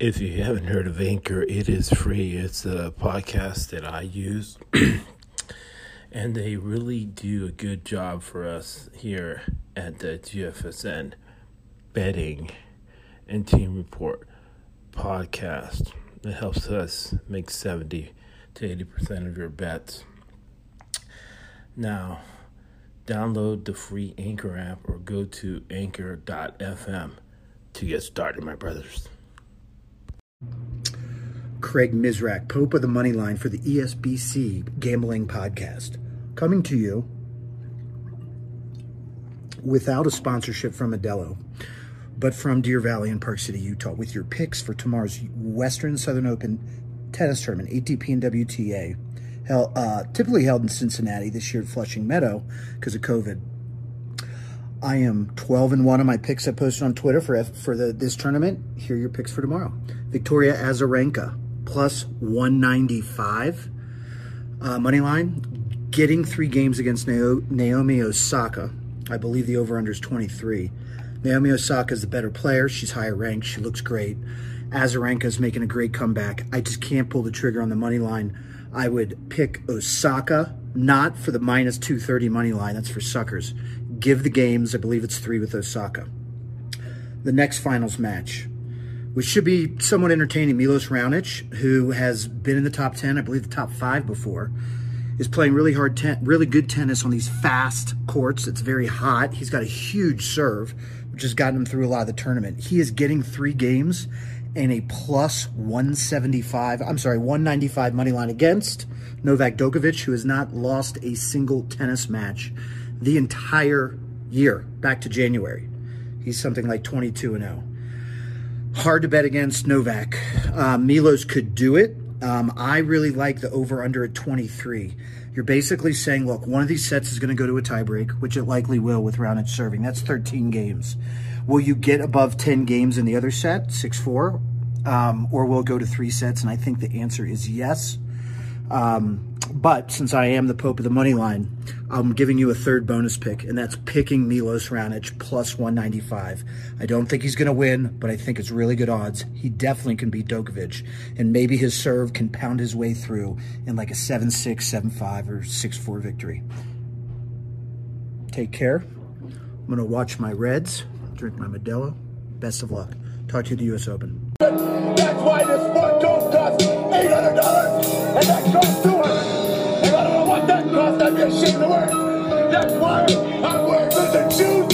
If you haven't heard of Anchor, it is free. It's a podcast that I use, and they really do a good job for us here at the GFSN betting and team report podcast. It helps us make 70 to 80% of your bets. Now, download the free Anchor app or go to anchor.fm to get started, my brothers. Craig Mizrak, Pope of the Money Line for the ESBC Gambling Podcast, coming to you without a sponsorship from Modelo, but from Deer Valley and Park City, Utah, with your picks for tomorrow's Western Southern Open tennis tournament, ATP and WTA, held, uh, typically held in Cincinnati this year at Flushing Meadow because of COVID. I am 12 and 1 of my picks I posted on Twitter for for the, this tournament. Here are your picks for tomorrow. Victoria Azarenka plus 195 uh, money line, getting three games against Naomi Osaka. I believe the over under is 23. Naomi Osaka is the better player. She's higher ranked. She looks great. Azarenka is making a great comeback. I just can't pull the trigger on the money line. I would pick Osaka, not for the minus 230 money line. That's for suckers give the games. I believe it's three with Osaka. The next finals match, which should be somewhat entertaining. Milos Raonic, who has been in the top 10, I believe the top five before, is playing really hard, ten- really good tennis on these fast courts. It's very hot. He's got a huge serve, which has gotten him through a lot of the tournament. He is getting three games and a plus 175, I'm sorry, 195 money line against Novak Djokovic, who has not lost a single tennis match the entire year back to January. He's something like 22 and 0. Hard to bet against Novak. Uh, Milos could do it. Um, I really like the over under at 23. You're basically saying, look, one of these sets is going to go to a tiebreak, which it likely will with Raonic serving. That's 13 games. Will you get above 10 games in the other set, 6 4? Um, or will it go to three sets? And I think the answer is yes. Um, but since I am the Pope of the money line, I'm giving you a third bonus pick, and that's picking Milos Raonic plus 195. I don't think he's going to win, but I think it's really good odds. He definitely can beat Djokovic, and maybe his serve can pound his way through in like a 7 6, 7 5, or 6 4 victory. Take care. I'm going to watch my Reds, drink my Modelo. Best of luck. Talk to you at the U.S. Open. That's why this sport don't cost $800, and it. That's